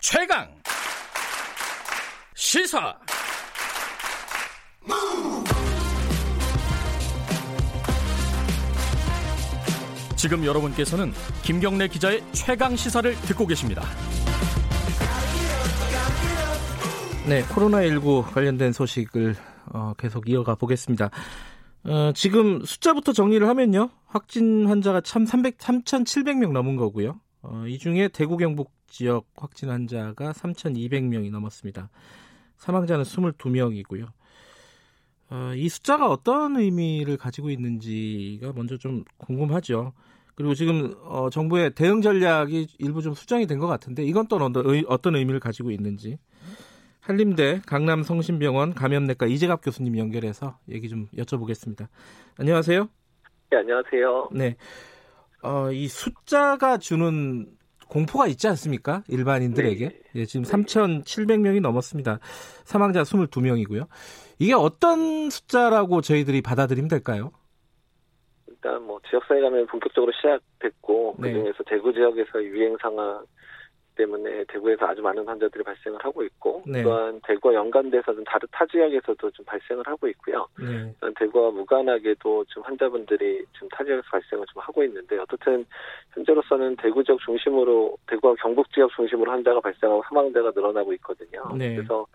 최강 시사 지금 여러분께서는 김경래 기자의 최강 시사를 듣고 계십니다. 네, 코로나19 관련된 소식을 어, 계속 이어가 보겠습니다. 어, 지금 숫자부터 정리를 하면요. 확진 환자가 참 300, 3,700명 넘은 거고요. 어, 이 중에 대구 경북 지역 확진 환자가 3,200명이 넘었습니다. 사망자는 22명이고요. 어, 이 숫자가 어떤 의미를 가지고 있는지가 먼저 좀 궁금하죠. 그리고 지금 어, 정부의 대응 전략이 일부 좀 수정이 된 것 같은데 이건 또 어떤 의미를 가지고 있는지 한림대 강남 성심병원 감염내과 이재갑 교수님 연결해서 얘기 좀 여쭤보겠습니다. 안녕하세요. 네, 안녕하세요. 네. 어, 이 숫자가 주는 공포가 있지 않습니까? 일반인들에게. 네. 예, 지금 네. 3,700명이 넘었습니다. 사망자 22명이고요. 이게 어떤 숫자라고 저희들이 받아들이면 될까요? 일단 뭐 지역사회 감염이 본격적으로 시작됐고 네. 그중에서 대구 지역에서 유행 상황 때문에 대구에서 아주 많은 환자들이 발생을 하고 있고 네. 또한 대구와 연관돼서는 다른 타 지역에서도 좀 발생을 하고 있고요. 네. 대구와 무관하게도 지금 환자분들이 지금 타 지역에서 발생을 좀 하고 있는데 어떻든 현재로서는 대구 지역 중심으로 대구와 경북 지역 중심으로 환자가 발생하고 사망자가 늘어나고 있거든요. 네. 그래서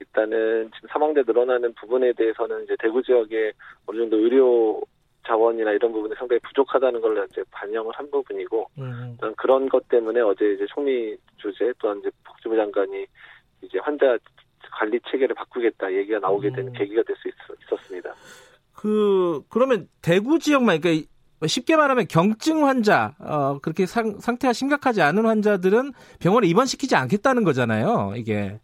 일단은 지금 사망자 늘어나는 부분에 대해서는 이제 대구 지역에 어느 정도 의료 자원이나 이런 부분이 상당히 부족하다는 걸 이제 반영을 한 부분이고 음. 그런 것 때문에 어제 이제 총리 주재 또한 이제 복지부 장관이 이제 환자 관리 체계를 바꾸겠다 얘기가 나오게 음. 되는 계기가 될 수 있었습니다. 그 그러면 대구 지역만 그러니까 쉽게 말하면 경증 환자 어, 그렇게 상, 상태가 심각하지 않은 환자들은 병원에 입원시키지 않겠다는 거잖아요. 이게.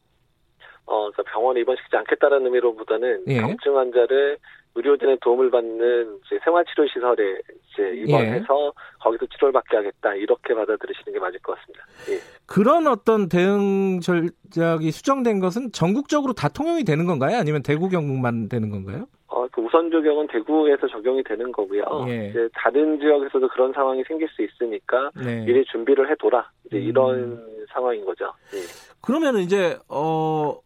어, 그러니까 병원에 입원시키지 않겠다는 의미로보다는 예. 경증 환자를 의료진의 도움을 받는 이제 생활치료 시설에 이제 입원해서 예. 거기서 치료를 받게 하겠다 이렇게 받아들이시는 게 맞을 것 같습니다. 예. 그런 어떤 대응 전략이 수정된 것은 전국적으로 다 통용이 되는 건가요? 아니면 대구 경북만 되는 건가요? 어, 그 우선 적용은 대구에서 적용이 되는 거고요. 예. 이제 다른 지역에서도 그런 상황이 생길 수 있으니까 네. 미리 준비를 해둬라. 이제 음. 이런 상황인 거죠. 예. 그러면 이제 어.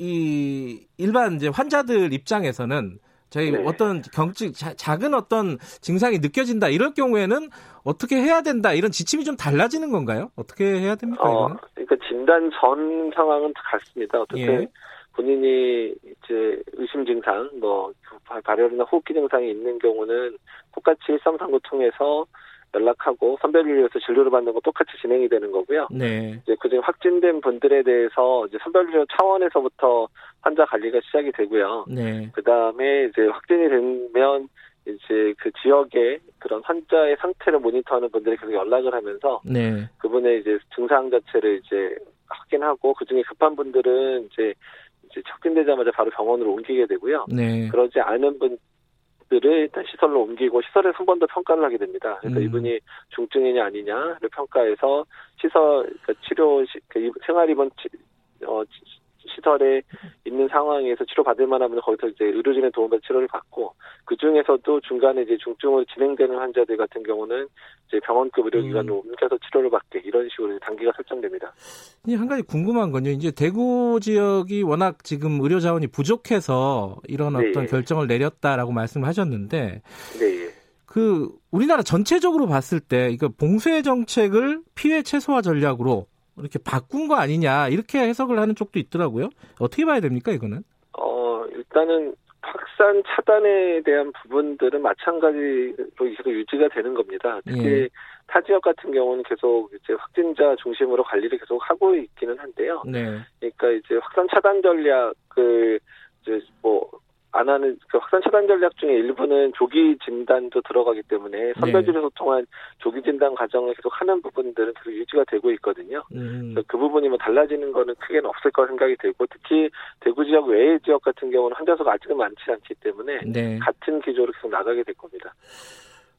이 일반 이제 환자들 입장에서는 저희 네. 어떤 경증 작은 어떤 증상이 느껴진다 이럴 경우에는 어떻게 해야 된다 이런 지침이 좀 달라지는 건가요? 어떻게 해야 됩니까? 어, 그러니까 진단 전 상황은 같습니다. 어떻게 예. 본인이 이제 의심 증상, 뭐 발열이나 호흡기 증상이 있는 경우는 똑같이 1339 통해서 연락하고 선별진료에서 진료를 받는 거 똑같이 진행이 되는 거고요. 네. 이제 그중에 확진된 분들에 대해서 이제 선별진료 차원에서부터 환자 관리가 시작이 되고요. 네. 그 다음에 이제 확진이 되면 이제 그 지역의 그런 환자의 상태를 모니터하는 분들이 계속 연락을 하면서 네. 그분의 이제 증상 자체를 이제 확인하고 그 중에 급한 분들은 이제 이제 확진되자마자 바로 병원으로 옮기게 되고요. 네. 그러지 않은 분 들을 일단 시설로 옮기고 시설에서 한번 더 평가를 하게 됩니다. 그래서 음. 이분이 중증이냐 아니냐를 평가해서 시설 그러니까 치료 그 생활 입원 어, 시설에 있는 상황에서 치료받을 만하면 거기서 이제 의료진의 도움받아 치료를 받고 그 중에서도 중간에 이제 중증으로 진행되는 환자들 같은 경우는 이제 병원급 의료기관으로 음. 옮겨서 치료를 받게 이런 식으로 단계가 설정됩니다. 한 가지 궁금한 건요. 이제 대구 지역이 워낙 지금 의료 자원이 부족해서 이런 네. 어떤 결정을 내렸다라고 말씀을 하셨는데 네. 그 우리나라 전체적으로 봤을 때 이거 봉쇄 정책을 피해 최소화 전략으로 이렇게 바꾼 거 아니냐 이렇게 해석을 하는 쪽도 있더라고요. 어떻게 봐야 됩니까 이거는? 어 일단은 확산 차단에 대한 부분들은 마찬가지로 계속 유지가 되는 겁니다. 특히 예. 타 지역 같은 경우는 계속 이제 확진자 중심으로 관리를 계속 하고 있기는 한데요. 네. 그러니까 이제 확산 차단 전략을 이제 뭐 안 하는 그 확산 차단 전략 중에 일부는 조기 진단도 들어가기 때문에 선별진료 네. 소통한 조기 진단 과정을 계속 하는 부분들은 계속 유지가 되고 있거든요. 음. 그 부분이 뭐 달라지는 거는 크게는 없을 거 생각이 되고 특히 대구 지역 외의 지역 같은 경우는 환자 수가 아직은 많지 않기 때문에 네. 같은 기조로 계속 나가게 될 겁니다.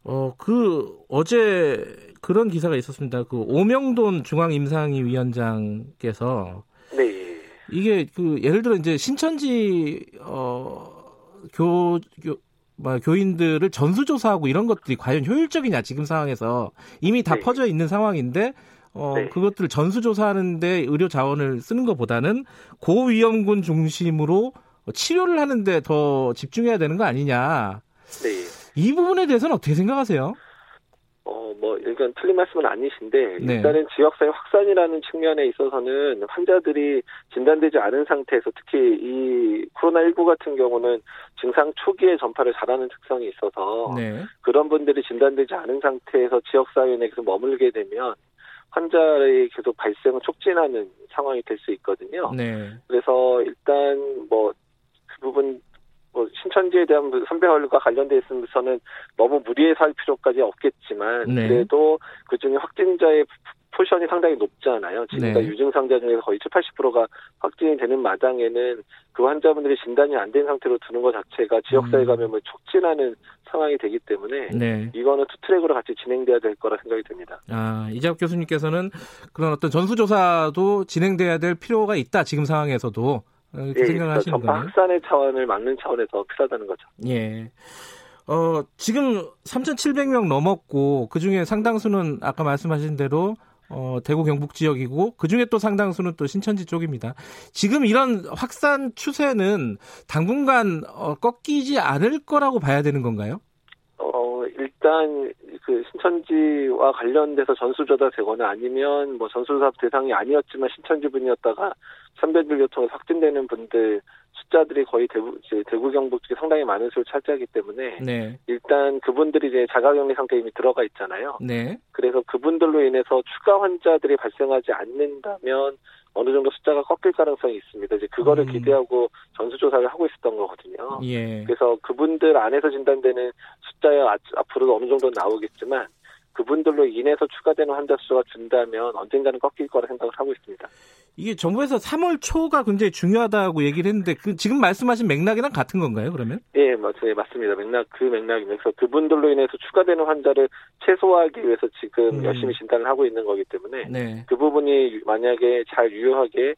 어, 그, 어제 그런 기사가 있었습니다. 그, 오명돈 중앙임상위 위원장께서. 네. 이게 그, 예를 들어 이제 신천지, 어, 교, 교, 뭐, 교인들을 전수조사하고 이런 것들이 과연 효율적이냐, 지금 상황에서. 이미 다 네. 퍼져 있는 상황인데, 어, 네. 그것들을 전수조사하는데 의료 자원을 쓰는 것보다는 고위험군 중심으로 치료를 하는데 더 집중해야 되는 거 아니냐. 네. 이 부분에 대해서는 어떻게 생각하세요? 어, 뭐, 이건 틀린 말씀은 아니신데, 네. 일단은 지역사회 확산이라는 측면에 있어서는 환자들이 진단되지 않은 상태에서 특히 이 코로나19 같은 경우는 증상 초기에 전파를 잘하는 특성이 있어서, 네. 그런 분들이 진단되지 않은 상태에서 지역사회 내에 계속 머물게 되면, 환자의 계속 발생을 촉진하는 상황이 될 수 있거든요. 네. 그래서 일단 뭐, 그 부분 뭐 신천지에 대한 선배활과 관련돼 있으면서는 너무 무리해서 할 필요까지 없겠지만 네. 그래도 그 중에 확진자의 포션이 상당히 높잖아요. 지금까 네. 유증상자 중에서 거의 7, 80%가 확진이 되는 마당에는 그 환자분들이 진단이 안 된 상태로 두는 것 자체가 지역사회 음. 감염을 촉진하는 상황이 되기 때문에 네. 이거는 two track으로 같이 진행돼야 될 거라 생각이 듭니다. 아, 이재갑 교수님께서는 그런 어떤 전수조사도 진행돼야 될 필요가 있다. 지금 상황에서도. 이렇게 예, 생각을 하시는 거예요. 확산의 차원을 막는 차원에서 필요하다는 거죠. 예. 어, 지금 3,700명 넘었고 그 중에 상당수는 아까 말씀하신 대로 어, 대구 경북 지역이고 그 중에 또 상당수는 또 신천지 쪽입니다. 지금 이런 확산 추세는 당분간 어, 꺾이지 않을 거라고 봐야 되는 건가요? 어, 일단 그 신천지와 관련돼서 전수조사 되거나 아니면 뭐 전수조사 대상이 아니었지만 신천지 분이었다가 선별진료 통해 확진되는 분들 숫자들이 거의 대구 이제 대구 경북 쪽에 상당히 많은 수를 차지하기 때문에 네. 일단 그분들이 이제 자가격리 상태에 이미 들어가 있잖아요. 네. 그래서 그분들로 인해서 추가 환자들이 발생하지 않는다면 어느 정도 숫자가 꺾일 가능성이 있습니다. 이제 그거를 음. 기대하고 전수조사를 하고 있었던 거거든요. 예. 그래서 그분들 안에서 진단되는 숫자야 앞으로도 어느 정도 나오겠지만 그분들로 인해서 추가되는 환자 수가 준다면 언젠가는 꺾일 거라 생각을 하고 있습니다. 이게 정부에서 3월 초가 굉장히 중요하다고 얘기를 했는데 그 지금 말씀하신 맥락이랑 같은 건가요? 그러면? 예, 맞, 예, 맞습니다. 맥락 그. 그래서 그분들로 인해서 추가되는 환자를 최소화하기 위해서 지금 음. 열심히 진단을 하고 있는 거기 때문에 네. 그 부분이 만약에 잘 유효하게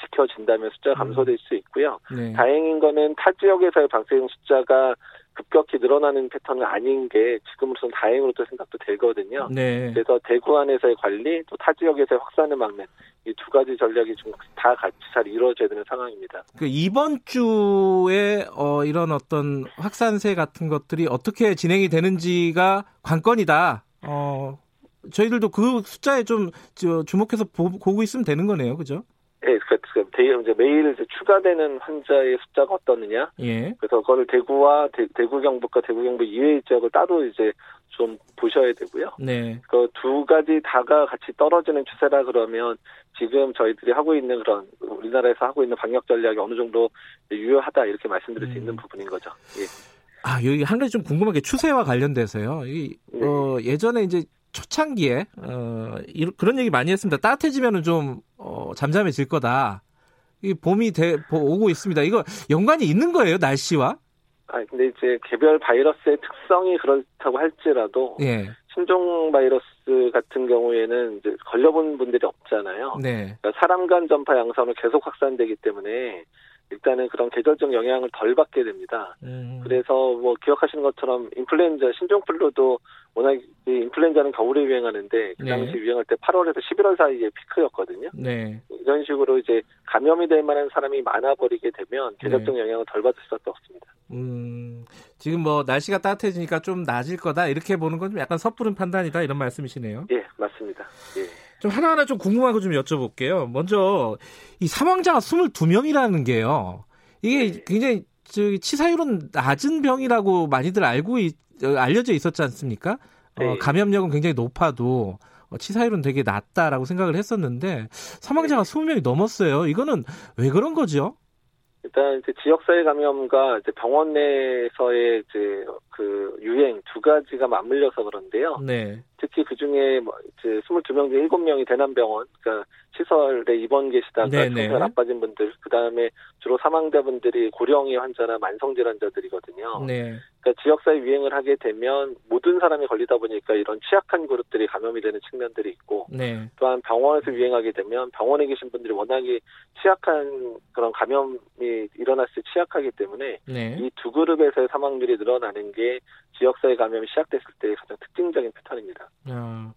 지켜진다면 숫자가 감소될 음. 수 있고요. 네. 다행인 거는 타 지역에서의 방사능 숫자가 급격히 늘어나는 패턴은 아닌 게 지금으로서는 다행으로 또 생각도 되거든요. 네. 그래서 대구 안에서의 관리 또 타 지역에서의 확산을 막는 이 두 가지 전략이 좀 다 같이 잘 이루어져야 되는 상황입니다. 그 이번 주에 어, 이런 어떤 확산세 같은 것들이 어떻게 진행이 되는지가 관건이다. 어, 저희들도 그 숫자에 좀 주목해서 보고 있으면 되는 거네요, 그죠? 예, 그, 그, 이제 매일 이제 추가되는 환자의 숫자가 어떻느냐. 예. 그래서 그거를 대구와 대, 구 경북과 대구 경북 이외의 지역을 따로 이제 좀 보셔야 되고요. 네. 그 두 가지 다가 같이 떨어지는 추세라 그러면 지금 저희들이 하고 있는 그런 우리나라에서 하고 있는 방역 전략이 어느 정도 유효하다 이렇게 말씀드릴 수 음. 있는 부분인 거죠. 예. 아, 여기 한 가지 좀 궁금한 게 추세와 관련돼서요. 이, 네. 어, 예전에 이제 초창기에 어, 그런 얘기 많이 했습니다. 따뜻해지면은 좀 어, 잠잠해질 거다. 이 봄이 돼, 오고 있습니다. 이거 연관이 있는 거예요, 날씨와? 아 근데 이제 개별 바이러스의 특성이 그렇다고 할지라도 예. 신종 바이러스 같은 경우에는 이제 걸려본 분들이 없잖아요. 네. 그러니까 사람 간 전파 양상으로 계속 확산되기 때문에 일단은 그런 계절적 영향을 덜 받게 됩니다. 음. 그래서 뭐 기억하시는 것처럼 인플루엔자 신종플루도 워낙 인플루엔자는 겨울에 유행하는데 그 네. 당시 네. 유행할 때 8월에서 11월 사이에 피크였거든요. 네. 이런 식으로 이제 감염이 될 만한 사람이 많아 버리게 되면 계절적 네. 영향을 덜 받을 수밖에 없습니다. 음, 지금 뭐 날씨가 따뜻해지니까 좀 나아질 거다 이렇게 보는 건 좀 약간 섣부른 판단이다 이런 말씀이시네요. 예, 맞습니다. 예. 좀 하나하나 좀 궁금한 거좀 여쭤볼게요. 먼저 이 사망자가 22명이라는 게요. 이게 네. 굉장히 저 치사율은 낮은 병이라고 많이들 알고 있, 어, 알려져 있었지 않습니까? 어, 네. 어, 감염력은 굉장히 높아도 어, 치사율은 되게 낮다라고 생각을 했었는데 사망자가 네. 20명이 넘었어요. 이거는 왜 그런 거죠? 일단 이제 지역사회 감염과 이제 병원 내에서의 이제 그 유행 두 가지가 맞물려서 그런데요. 네. 특히 그 중에 뭐 이제 22명 중 7명이 대남병원, 그러니까 시설에 입원 계시다가 정말 나빠진 분들, 그 다음에 주로 사망자분들이 고령의 환자나 만성질환자들이거든요. 네. 그러니까 지역사회 유행을 하게 되면 모든 사람이 걸리다 보니까 이런 취약한 그룹들이 감염이 되는 측면들이 있고, 네. 또한 병원에서 유행하게 되면 병원에 계신 분들이 워낙에 취약한 그런 감염이 일어났을 때 취약하기 때문에 네. 이두 그룹에서의 사망률이 늘어나는 게 지역사회 감염이 시작됐을 때 가장 특징적인 패턴입니다. 아,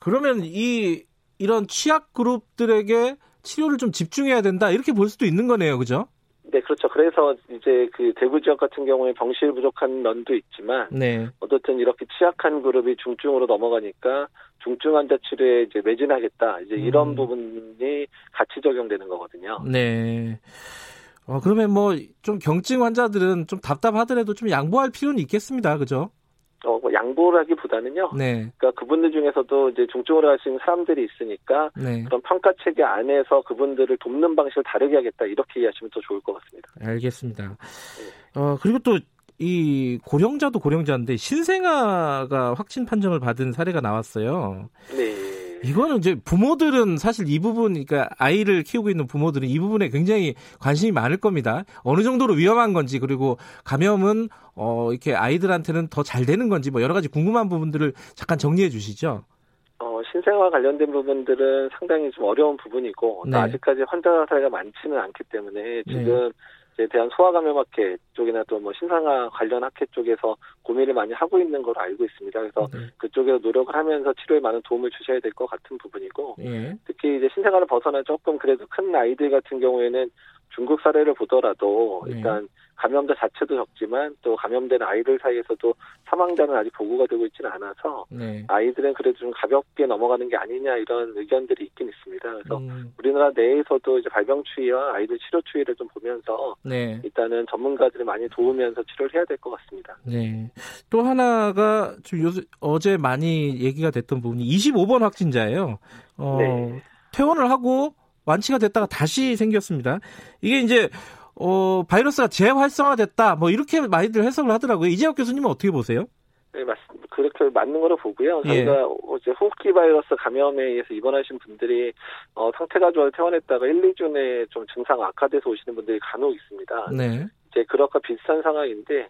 그러면 이 이런 취약 그룹들에게 치료를 좀 집중해야 된다 이렇게 볼 수도 있는 거네요, 그죠? 네, 그렇죠. 그래서 이제 그 대구 지역 같은 경우에 병실 부족한 면도 있지만, 네. 어떻든 이렇게 취약한 그룹이 중증으로 넘어가니까 중증 환자 치료에 이제 매진하겠다. 이제 이런 음. 부분이 같이 적용되는 거거든요. 네. 어, 그러면 뭐 좀 경증 환자들은 좀 답답하더라도 좀 양보할 필요는 있겠습니다. 그죠? 어, 뭐 양보라기보다는요. 네. 그러니까 그분들 중에서도 이제 중증으로 가시는 사람들이 있으니까 네. 그런 평가 체계 안에서 그분들을 돕는 방식을 다르게 하겠다 이렇게 이해하시면 더 좋을 것 같습니다. 알겠습니다. 네. 어 그리고 또 이 고령자도 고령자인데 신생아가 확진 판정을 받은 사례가 나왔어요. 네. 이거는 이제 부모들은 사실 이 부분, 그러니까 아이를 키우고 있는 부모들은 이 부분에 굉장히 관심이 많을 겁니다. 어느 정도로 위험한 건지, 그리고 감염은, 어, 이렇게 아이들한테는 더 잘 되는 건지, 뭐 여러 가지 궁금한 부분들을 잠깐 정리해 주시죠. 어, 신생아 관련된 부분들은 상당히 좀 어려운 부분이고, 네. 아직까지 환자 사례가 많지는 않기 때문에 지금 네. 이제 대한 소아감염학회 쪽이나 또 뭐 신상아 관련 학회 쪽에서 고민을 많이 하고 있는 걸로 알고 있습니다. 그래서 네. 그쪽에서 노력을 하면서 치료에 많은 도움을 주셔야 될 것 같은 부분이고 네. 특히 이제 신생아를 벗어나 조금 그래도 큰 아이들 같은 경우에는 중국 사례를 보더라도 네. 일단 감염자 자체도 적지만 또 감염된 아이들 사이에서도 사망자는 아직 보고가 되고 있지는 않아서 네. 아이들은 그래도 좀 가볍게 넘어가는 게 아니냐 이런 의견들이 있긴 있습니다. 그래서 음. 우리나라 내에서도 이제 발병 추이와 아이들 치료 추이를 좀 보면서 네. 일단은 전문가들을 많이 도우면서 치료를 해야 될 것 같습니다. 네. 또 하나가 좀 요새 어제 많이 얘기가 됐던 부분이 25번 확진자예요. 어, 네. 퇴원을 하고 완치가 됐다가 다시 생겼습니다. 이게 이제 어, 바이러스가 재활성화됐다. 뭐 이렇게 많이들 해석을 하더라고요. 이재혁 교수님은 어떻게 보세요? 네, 맞습니다. 그렇게 맞는 거로 보고요. 예. 저희가 어제 호흡기 바이러스 감염에 의해서 입원하신 분들이 어, 상태가 좋아 퇴원했다가 1, 2주내 좀 증상 악화돼서 오시는 분들이 간혹 있습니다. 네. 이제 그렇과 비슷한 상황인데 그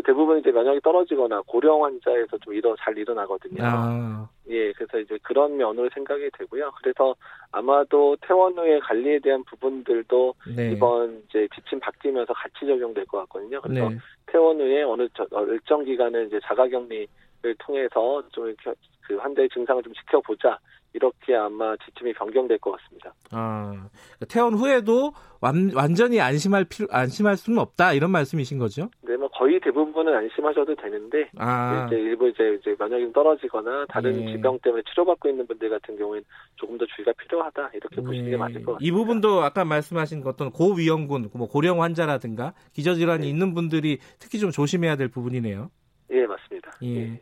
대부분 이제 면역이 떨어지거나 고령 환자에서 좀 일어 잘 일어나거든요. 아. 예, 그래서 이제 그런 면으로 생각이 되고요. 그래서 아마도 퇴원 후에 관리에 대한 부분들도 네. 이번 이제 지침 바뀌면서 같이 적용될 것 같거든요. 그래서 네. 퇴원 후에 어느 어, 일정 기간은 이제 자가격리 를 통해서 좀 이렇게 그 환자의 증상을 좀 지켜보자. 이렇게 아마 지침이 변경될 것 같습니다. 아, 퇴원 후에도 완, 완전히 안심할 필요, 안심할 수는 없다 이런 말씀이신 거죠? 네, 뭐 거의 대부분은 안심하셔도 되는데 아. 이제 일부 이제 이제 면역이 떨어지거나 다른 예. 지병 때문에 치료받고 있는 분들 같은 경우에는 조금 더 주의가 필요하다 이렇게 예. 보시는 게 맞을 것 같습니다. 이 부분도 아까 말씀하신 어떤 고위험군, 뭐 고령 환자라든가 기저질환이 네. 있는 분들이 특히 좀 조심해야 될 부분이네요. 예, 맞습니다. 예. 예.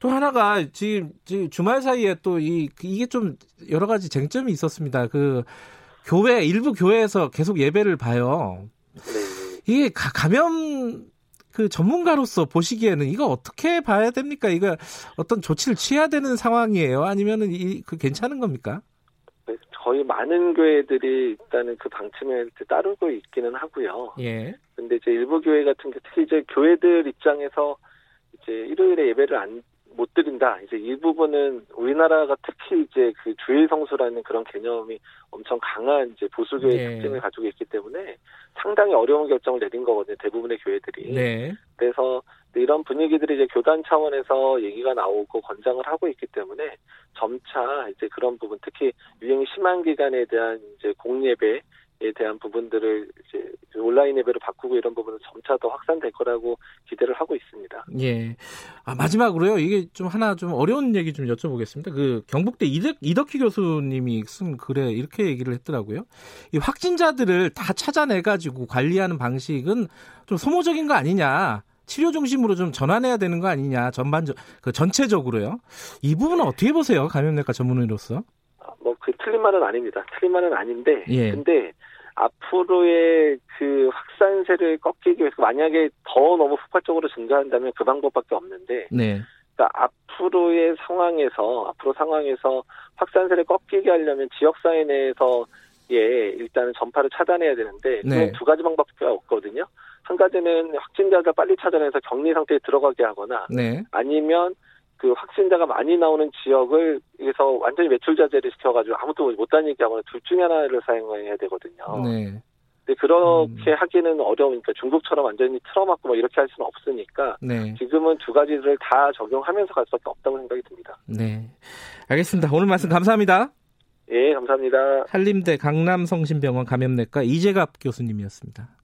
또 하나가 지금, 지금 주말 사이에 또 이 이게 좀 여러 가지 쟁점이 있었습니다. 그 교회 일부 교회에서 계속 예배를 봐요. 네. 이게 가, 감염 그 전문가로서 보시기에는 이거 어떻게 봐야 됩니까? 이거 어떤 조치를 취해야 되는 상황이에요? 아니면은 이 그 괜찮은 겁니까? 네, 거의 많은 교회들이 일단은 그 방침에 따르고 있기는 하고요. 예. 근데 이제 일부 교회 같은 게 특히 이제 교회들 입장에서 이제 일요일에 예배를 안 못 드린다. 이제 이 부분은 우리나라가 특히 이제 그 주일 성수라는 그런 개념이 엄청 강한 이제 보수교회 네. 특징을 가지고 있기 때문에 상당히 어려운 결정을 내린 거거든요. 대부분의 교회들이. 네. 그래서 이런 분위기들이 이제 교단 차원에서 얘기가 나오고 권장을 하고 있기 때문에 점차 이제 그런 부분 특히 유행이 심한 기간에 대한 이제 공예배 에 대한 부분들을 이제 온라인 예배로 바꾸고 이런 부분은 점차 더 확산될 거라고 기대를 하고 있습니다. 예. 아, 마지막으로요. 이게 좀 하나 좀 어려운 얘기 좀 여쭤보겠습니다. 그 경북대 이덕, 이덕희 교수님이 쓴 글에 이렇게 얘기를 했더라고요. 이 확진자들을 다 찾아내가지고 관리하는 방식은 좀 소모적인 거 아니냐. 치료 중심으로 좀 전환해야 되는 거 아니냐. 전반적, 그 전체적으로요. 이 부분은 어떻게 보세요? 감염내과 전문의로서? 뭐 그 틀린 말은 아닙니다. 틀린 말은 아닌데, 예. 근데 앞으로의 그 확산세를 꺾이기 위해서 만약에 더 너무 폭발적으로 증가한다면 그 방법밖에 없는데 네. 그러니까 앞으로의 상황에서 앞으로 상황에서 확산세를 꺾이게 하려면 지역사회 내에서 예 일단은 전파를 차단해야 되는데 네. 두 가지 방법밖에 없거든요. 한 가지는 확진자가 빨리 찾아내서 격리 상태에 들어가게 하거나 네. 아니면 그 확진자가 많이 나오는 지역을 여기서 완전히 매출 자제를 시켜가지고 아무도 못 다니게 하거나 둘 중에 하나를 사용해야 되거든요. 네. 근데 그렇게 음. 하기는 어려우니까 중국처럼 완전히 틀어막고 뭐 이렇게 할 수는 없으니까 네. 지금은 두 가지를 다 적용하면서 갈 수밖에 없다고 생각이 듭니다. 네. 알겠습니다. 오늘 말씀 감사합니다. 예, 감사합니다. 한림대 강남성심병원 감염내과 이재갑 교수님이었습니다.